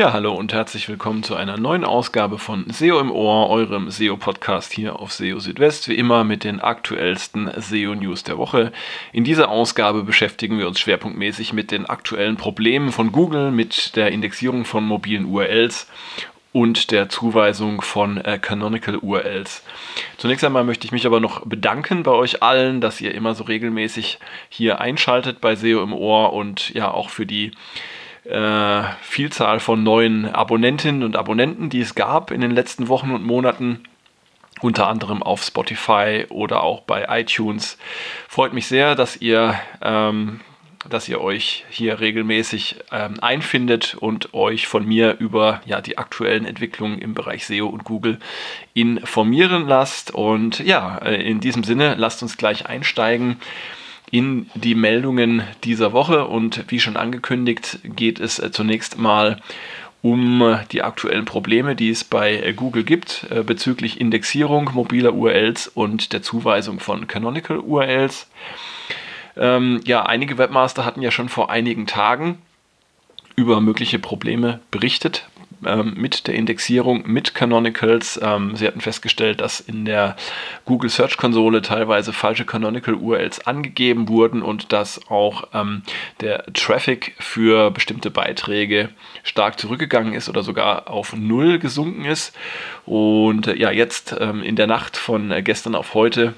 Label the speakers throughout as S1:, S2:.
S1: Ja, hallo und herzlich willkommen zu einer neuen Ausgabe von SEO im Ohr, eurem SEO-Podcast hier auf SEO Südwest, wie immer mit den aktuellsten SEO-News der Woche. In dieser Ausgabe beschäftigen wir uns schwerpunktmäßig mit den aktuellen Problemen von Google, mit der Indexierung von mobilen URLs und der Zuweisung von äh, Canonical URLs. Zunächst einmal möchte ich mich aber noch bedanken bei euch allen, dass ihr immer so regelmäßig hier einschaltet bei SEO im Ohr und ja auch für die äh, Vielzahl von neuen Abonnentinnen und Abonnenten, die es gab in den letzten Wochen und Monaten unter anderem auf Spotify oder auch bei iTunes. Freut mich sehr, dass ihr, ähm, dass ihr euch hier regelmäßig ähm, einfindet und euch von mir über ja, die aktuellen Entwicklungen im Bereich SEO und Google informieren lasst. Und ja, äh, in diesem Sinne, lasst uns gleich einsteigen in die Meldungen dieser Woche. Und wie schon angekündigt, geht es äh, zunächst mal um äh, die aktuellen Probleme, die es bei äh, Google gibt bezüglich Indexierung mobiler URLs und der Zuweisung von Canonical URLs. Ähm, ja, einige Webmaster hatten ja schon vor einigen Tagen über mögliche Probleme berichtet ähm, mit der Indexierung mit Canonicals. Ähm, sie hatten festgestellt, dass in der Google Search Konsole teilweise falsche Canonical URLs angegeben wurden und dass auch ähm, der Traffic für bestimmte Beiträge stark zurückgegangen ist oder sogar auf Null gesunken ist. Und äh, ja, jetzt ähm, in der Nacht von äh, gestern auf heute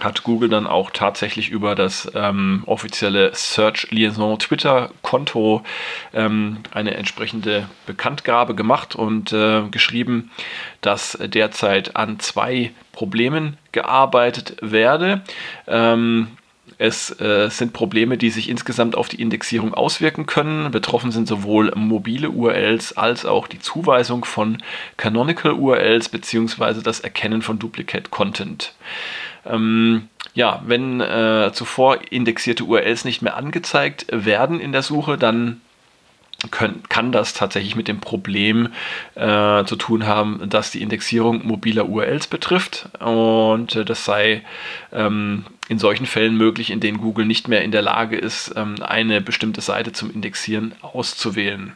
S1: hat Google dann auch tatsächlich über das ähm, offizielle Search Liaison Twitter Konto ähm, eine entsprechende Bekanntgabe gemacht und äh, geschrieben, dass derzeit an zwei Problemen gearbeitet werde. Ähm, es äh, sind Probleme, die sich insgesamt auf die Indexierung auswirken können. Betroffen sind sowohl mobile URLs als auch die Zuweisung von Canonical URLs bzw. das Erkennen von Duplicate Content. Ähm, ja, wenn äh, zuvor indexierte URLs nicht mehr angezeigt werden in der Suche, dann können, kann das tatsächlich mit dem Problem äh, zu tun haben, dass die Indexierung mobiler URLs betrifft. Und äh, das sei ähm, in solchen Fällen möglich, in denen Google nicht mehr in der Lage ist, ähm, eine bestimmte Seite zum Indexieren auszuwählen.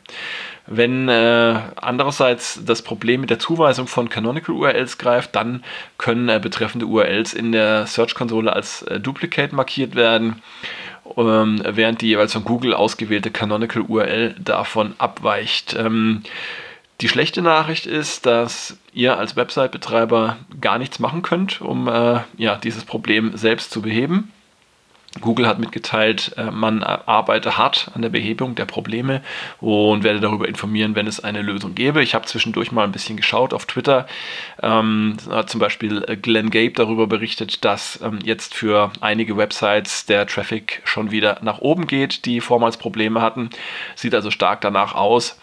S1: Wenn äh, andererseits das Problem mit der Zuweisung von Canonical URLs greift, dann können äh, betreffende URLs in der Search-Konsole als äh, Duplicate markiert werden, ähm, während die jeweils von Google ausgewählte Canonical URL davon abweicht. Ähm, die schlechte Nachricht ist, dass ihr als Website-Betreiber gar nichts machen könnt, um äh, ja, dieses Problem selbst zu beheben. Google hat mitgeteilt, äh, man arbeite hart an der Behebung der Probleme und werde darüber informieren, wenn es eine Lösung gäbe. Ich habe zwischendurch mal ein bisschen geschaut auf Twitter. Ähm, hat zum Beispiel äh, Glenn Gabe darüber berichtet, dass ähm, jetzt für einige Websites der Traffic schon wieder nach oben geht, die vormals Probleme hatten. Sieht also stark danach aus,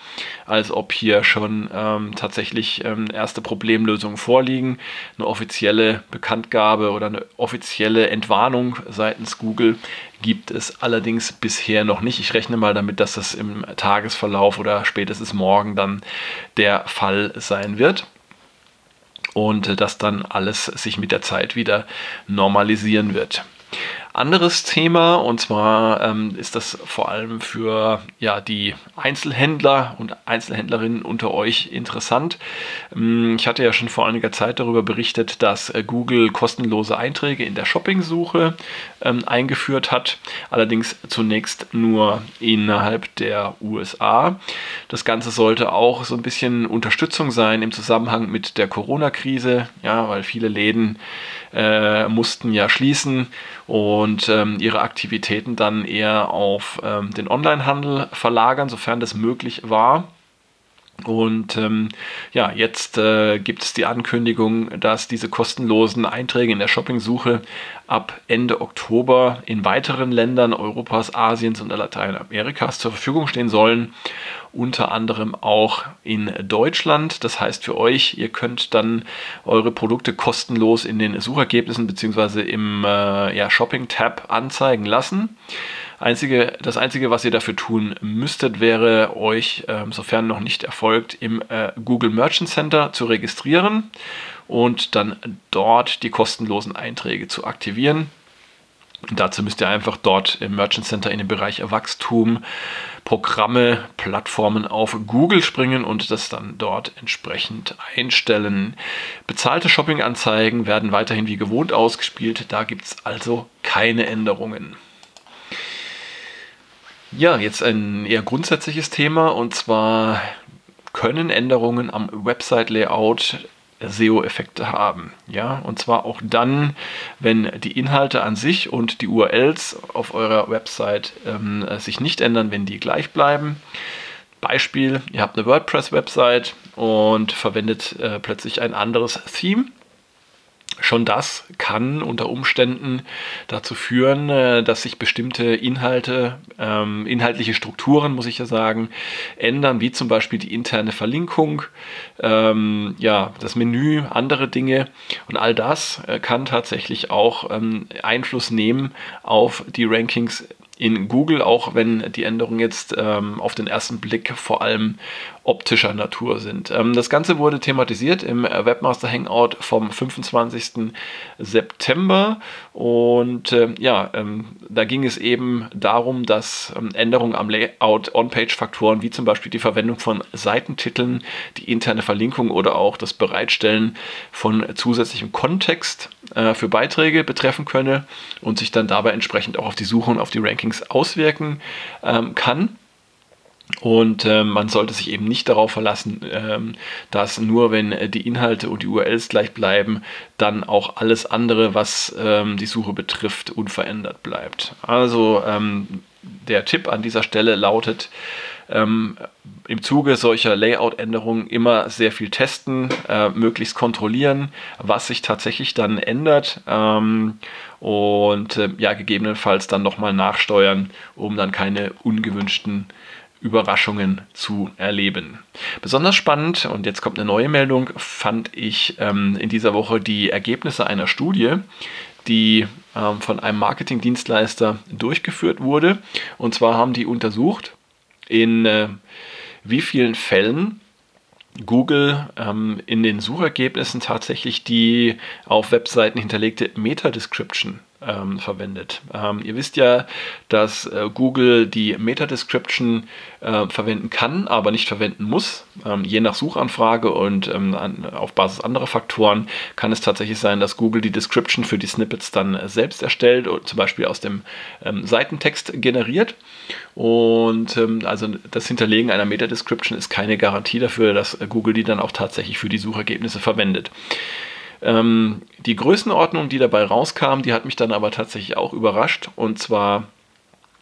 S1: als ob hier schon ähm, tatsächlich ähm, erste Problemlösungen vorliegen. Eine offizielle Bekanntgabe oder eine offizielle Entwarnung seitens Google Google gibt es allerdings bisher noch nicht. Ich rechne mal damit, dass das im Tagesverlauf oder spätestens morgen dann der Fall sein wird und dass dann alles sich mit der Zeit wieder normalisieren wird. Anderes Thema und zwar ähm, ist das vor allem für ja, die Einzelhändler und Einzelhändlerinnen unter euch interessant. Ähm, ich hatte ja schon vor einiger Zeit darüber berichtet, dass äh, Google kostenlose Einträge in der Shopping-Suche ähm, eingeführt hat, allerdings zunächst nur innerhalb der USA. Das Ganze sollte auch so ein bisschen Unterstützung sein im Zusammenhang mit der Corona-Krise, ja, weil viele Läden äh, mussten ja schließen und ähm, ihre Aktivitäten dann eher auf ähm, den Onlinehandel verlagern, sofern das möglich war. Und ähm, ja, jetzt äh, gibt es die Ankündigung, dass diese kostenlosen Einträge in der Shopping-Suche ab Ende Oktober in weiteren Ländern Europas, Asiens und Lateinamerikas zur Verfügung stehen sollen. Unter anderem auch in Deutschland. Das heißt für euch, ihr könnt dann eure Produkte kostenlos in den Suchergebnissen bzw. im äh, ja, Shopping-Tab anzeigen lassen. Einzige, das Einzige, was ihr dafür tun müsstet, wäre euch, äh, sofern noch nicht erfolgt, im äh, Google Merchant Center zu registrieren und dann dort die kostenlosen Einträge zu aktivieren. Und dazu müsst ihr einfach dort im Merchant Center in den Bereich Wachstum, Programme, Plattformen auf Google springen und das dann dort entsprechend einstellen. Bezahlte Shopping-Anzeigen werden weiterhin wie gewohnt ausgespielt. Da gibt es also keine Änderungen. Ja, jetzt ein eher grundsätzliches Thema und zwar können Änderungen am Website-Layout SEO-Effekte haben. Ja, und zwar auch dann, wenn die Inhalte an sich und die URLs auf eurer Website ähm, sich nicht ändern, wenn die gleich bleiben. Beispiel, ihr habt eine WordPress-Website und verwendet äh, plötzlich ein anderes Theme Schon das kann unter Umständen dazu führen, äh, dass sich bestimmte Inhalte, ähm, inhaltliche Strukturen, muss ich ja sagen, ändern, wie zum Beispiel die interne Verlinkung, ähm, das Menü, andere Dinge. Und all das äh, kann tatsächlich auch ähm, Einfluss nehmen auf die Rankings in Google, auch wenn die Änderungen jetzt ähm, auf den ersten Blick vor allem optischer Natur sind. Ähm, das Ganze wurde thematisiert im Webmaster Hangout vom 25. September und äh, ja, ähm, da ging es eben darum, dass ähm, Änderungen am Layout On-Page-Faktoren wie zum Beispiel die Verwendung von Seitentiteln, die interne Verlinkung oder auch das Bereitstellen von zusätzlichem Kontext äh, für Beiträge betreffen könne und sich dann dabei entsprechend auch auf die Suche und auf die Rankings auswirken ähm, kann. Und äh, man sollte sich eben nicht darauf verlassen, ähm, dass nur wenn äh, die Inhalte und die URLs gleich bleiben, dann auch alles andere, was ähm, die Suche betrifft, unverändert bleibt. Also ähm, der Tipp an dieser Stelle lautet, ähm, im Zuge solcher Layout-Änderungen immer sehr viel testen, äh, möglichst kontrollieren, was sich tatsächlich dann ändert ähm, und äh, ja, gegebenenfalls dann nochmal nachsteuern, um dann keine ungewünschten Überraschungen zu erleben. Besonders spannend, und jetzt kommt eine neue Meldung, fand ich ähm, in dieser Woche die Ergebnisse einer Studie, die ähm, von einem Marketingdienstleister durchgeführt wurde. Und zwar haben die untersucht, in äh, wie vielen Fällen Google ähm, in den Suchergebnissen tatsächlich die auf Webseiten hinterlegte Meta-Description ähm, verwendet. Ähm, ihr wisst ja, dass äh, Google die Meta-Description äh, verwenden kann, aber nicht verwenden muss. Ähm, je nach Suchanfrage und ähm, an, auf Basis anderer Faktoren kann es tatsächlich sein, dass Google die Description für die Snippets dann selbst erstellt und zum Beispiel aus dem ähm, Seitentext generiert. Und ähm, also das Hinterlegen einer Meta-Description ist keine Garantie dafür, dass Google die dann auch tatsächlich für die Suchergebnisse verwendet. Ähm, die Größenordnung, die dabei rauskam, die hat mich dann aber tatsächlich auch überrascht. Und zwar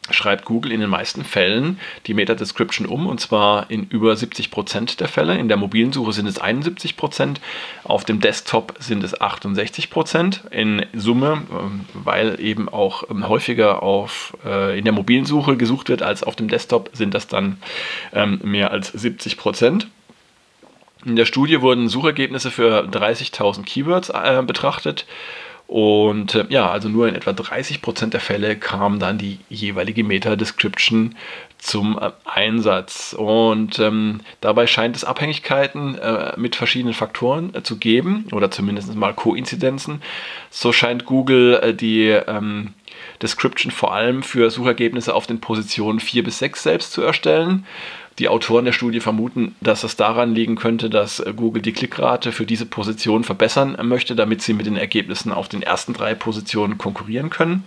S1: schreibt Google in den meisten Fällen die Meta-Description um und zwar in über 70% der Fälle. In der mobilen Suche sind es 71%, auf dem Desktop sind es 68% in Summe, ähm, weil eben auch ähm, häufiger auf, äh, in der mobilen Suche gesucht wird als auf dem Desktop, sind das dann ähm, mehr als 70%. In der Studie wurden Suchergebnisse für 30.000 Keywords äh, betrachtet. Und äh, ja, also nur in etwa 30% der Fälle kam dann die jeweilige Meta-Description zum äh, Einsatz. Und ähm, dabei scheint es Abhängigkeiten äh, mit verschiedenen Faktoren äh, zu geben oder zumindest mal Koinzidenzen. So scheint Google äh, die ähm, Description vor allem für Suchergebnisse auf den Positionen 4 bis 6 selbst zu erstellen. Die Autoren der Studie vermuten, dass es daran liegen könnte, dass äh, Google die Klickrate für diese Position verbessern möchte, damit sie mit den Ergebnissen auf den ersten drei Positionen konkurrieren können.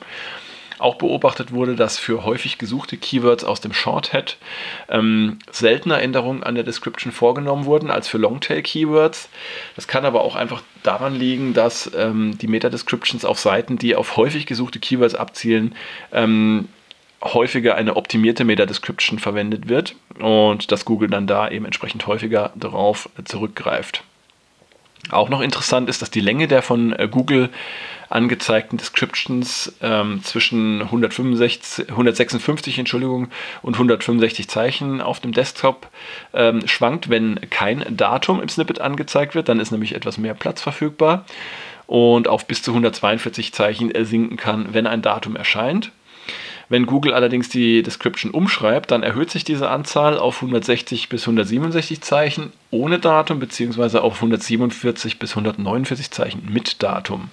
S1: Auch beobachtet wurde, dass für häufig gesuchte Keywords aus dem Shorthead ähm, seltener Änderungen an der Description vorgenommen wurden als für Longtail-Keywords. Das kann aber auch einfach daran liegen, dass ähm, die Meta-Descriptions auf Seiten, die auf häufig gesuchte Keywords abzielen, ähm, häufiger eine optimierte Meta-Description verwendet wird und dass Google dann da eben entsprechend häufiger darauf zurückgreift. Auch noch interessant ist, dass die Länge der von äh, Google angezeigten Descriptions ähm, zwischen 165, 156 Entschuldigung, und 165 Zeichen auf dem Desktop ähm, schwankt, wenn kein Datum im Snippet angezeigt wird. Dann ist nämlich etwas mehr Platz verfügbar und auf bis zu 142 Zeichen sinken kann, wenn ein Datum erscheint. Wenn Google allerdings die Description umschreibt, dann erhöht sich diese Anzahl auf 160 bis 167 Zeichen ohne Datum beziehungsweise auf 147 bis 149 Zeichen mit Datum.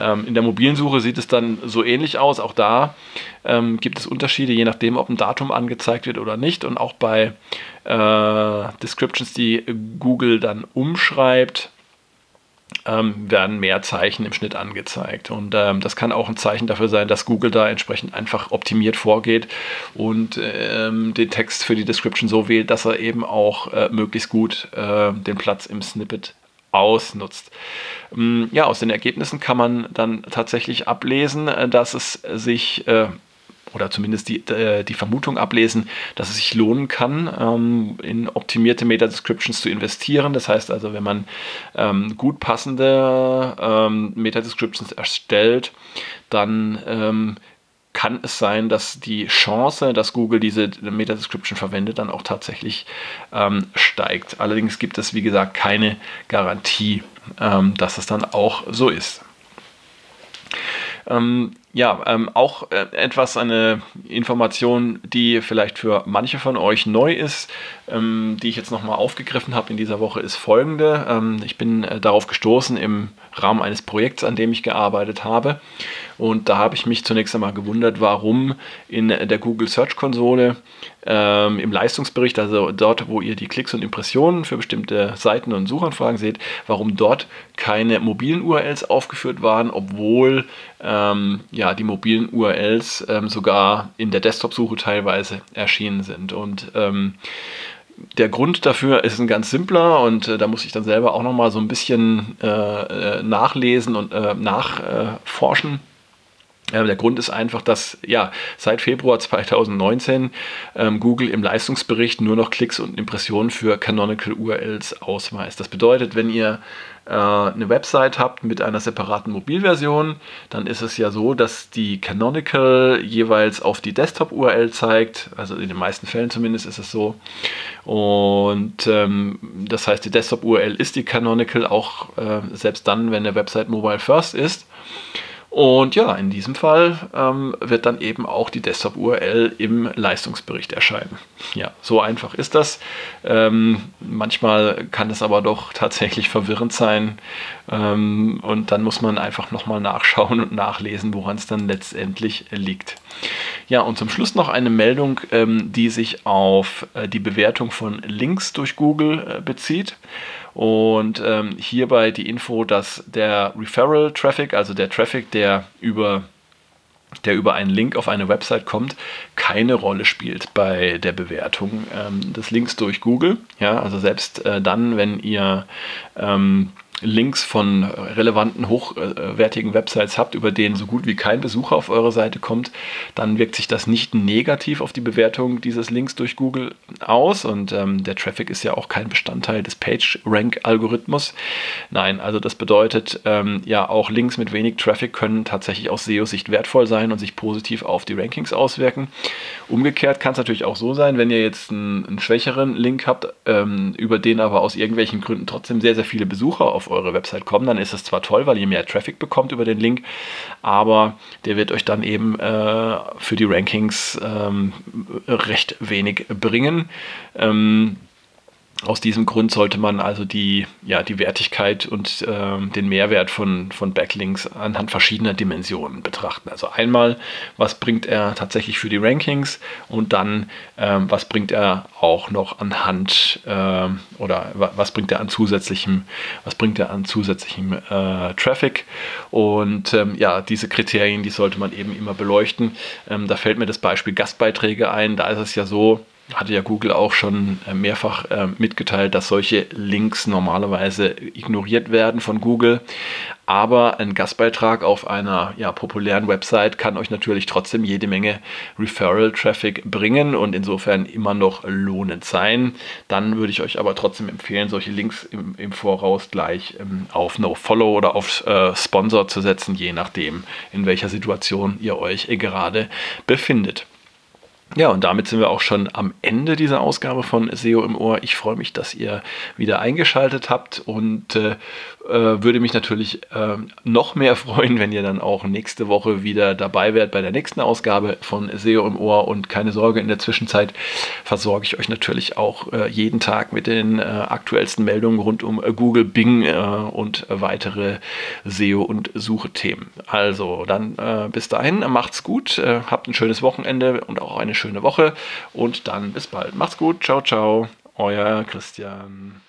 S1: Ähm, in der mobilen Suche sieht es dann so ähnlich aus. Auch da ähm, gibt es Unterschiede, je nachdem, ob ein Datum angezeigt wird oder nicht. Und auch bei äh, Descriptions, die Google dann umschreibt, ähm, werden mehr Zeichen im Schnitt angezeigt. Und ähm, das kann auch ein Zeichen dafür sein, dass Google da entsprechend einfach optimiert vorgeht und ähm, den Text für die Description so wählt, dass er eben auch äh, möglichst gut äh, den Platz im Snippet ausnutzt. Ähm, ja, aus den Ergebnissen kann man dann tatsächlich ablesen, äh, dass es sich äh, oder zumindest die, äh, die Vermutung ablesen, dass es sich lohnen kann, ähm, in optimierte Meta-Descriptions zu investieren. Das heißt also, wenn man ähm, gut passende ähm, Meta-Descriptions erstellt, dann kann es sein, dass die Chance, dass Google diese Meta-Description verwendet, dann auch tatsächlich steigt. Allerdings gibt es, wie gesagt, keine Garantie, dass es dann auch so ist. Ja, ähm, auch äh, etwas eine Information, die vielleicht für manche von euch neu ist, ähm, die ich jetzt nochmal aufgegriffen habe in dieser Woche, ist folgende. Ähm, ich bin äh, darauf gestoßen im Rahmen eines Projekts, an dem ich gearbeitet habe. Und da habe ich mich zunächst einmal gewundert, warum in der Google Search Konsole ähm, im Leistungsbericht, also dort, wo ihr die Klicks und Impressionen für bestimmte Seiten und Suchanfragen seht, warum dort keine mobilen URLs aufgeführt waren, obwohl ähm, ja, die mobilen URLs ähm, sogar in der Desktop-Suche teilweise erschienen sind. Und ähm, der Grund dafür ist ein ganz simpler und äh, da muss ich dann selber auch nochmal so ein bisschen äh, äh nachlesen und äh, nachforschen. Der Grund ist einfach, dass ja seit Februar 2019 ähm, Google im Leistungsbericht nur noch Klicks und Impressionen für Canonical URLs ausweist. Das bedeutet, wenn ihr äh, eine Website habt mit einer separaten Mobilversion, dann ist es ja so, dass die Canonical jeweils auf die Desktop-URL zeigt. Also in den meisten Fällen zumindest ist es so. Und ähm, das heißt, die Desktop-URL ist die Canonical auch äh, selbst dann, wenn der Website Mobile First ist. Und ja, in diesem Fall ähm, wird dann eben auch die Desktop-URL im Leistungsbericht erscheinen. Ja, so einfach ist das. Ähm, manchmal kann es aber doch tatsächlich verwirrend sein. Ähm, und dann muss man einfach nochmal nachschauen und nachlesen, woran es dann letztendlich liegt. Ja, und zum Schluss noch eine Meldung, ähm, die sich auf äh, die Bewertung von Links durch Google äh, bezieht. Und ähm, hierbei die Info, dass der Referral Traffic, also der Traffic, der über der über einen Link auf eine Website kommt, keine Rolle spielt bei der Bewertung ähm, des Links durch Google. Ja, also selbst äh, dann, wenn ihr ähm, Links von relevanten, hochwertigen Websites habt, über denen so gut wie kein Besucher auf eure Seite kommt, dann wirkt sich das nicht negativ auf die Bewertung dieses Links durch Google aus. Und ähm, der Traffic ist ja auch kein Bestandteil des PageRank-Algorithmus. Nein, also das bedeutet, ähm, ja, auch Links mit wenig Traffic können tatsächlich aus SEO-Sicht wertvoll sein und sich positiv auf die Rankings auswirken. Umgekehrt kann es natürlich auch so sein, wenn ihr jetzt einen, einen schwächeren Link habt, ähm, über den aber aus irgendwelchen Gründen trotzdem sehr, sehr viele Besucher auf eure Website kommen, dann ist es zwar toll, weil ihr mehr Traffic bekommt über den Link, aber der wird euch dann eben äh, für die Rankings ähm, recht wenig bringen. Ähm, aus diesem Grund sollte man also die, ja, die Wertigkeit und äh, den Mehrwert von, von Backlinks anhand verschiedener Dimensionen betrachten. Also einmal, was bringt er tatsächlich für die Rankings und dann, äh, was bringt er auch noch anhand äh, oder was bringt er an zusätzlichem, was bringt er an zusätzlichem äh, Traffic. Und ähm, ja, diese Kriterien, die sollte man eben immer beleuchten. Ähm, da fällt mir das Beispiel Gastbeiträge ein. Da ist es ja so, hatte ja Google auch schon äh, mehrfach äh, mitgeteilt, dass solche Links normalerweise ignoriert werden von Google. Aber ein Gastbeitrag auf einer ja, populären Website kann euch natürlich trotzdem jede Menge Referral-Traffic bringen und insofern immer noch lohnend sein. Dann würde ich euch aber trotzdem empfehlen, solche Links im, im Voraus gleich ähm, auf No-Follow oder auf äh, Sponsor zu setzen, je nachdem, in welcher Situation ihr euch gerade befindet. Ja, und damit sind wir auch schon am Ende dieser Ausgabe von SEO im Ohr. Ich freue mich, dass ihr wieder eingeschaltet habt und äh, äh, würde mich natürlich äh, noch mehr freuen, wenn ihr dann auch nächste Woche wieder dabei wärt bei der nächsten Ausgabe von SEO im Ohr. Und keine Sorge, in der Zwischenzeit versorge ich euch natürlich auch äh, jeden Tag mit den äh, aktuellsten Meldungen rund um äh, Google, Bing und weitere SEO- und Suchethemen. Also dann bis dahin, macht's gut, habt ein schönes Wochenende und auch eine schöne Woche und dann bis bald. Macht's gut, ciao, ciao, euer Christian.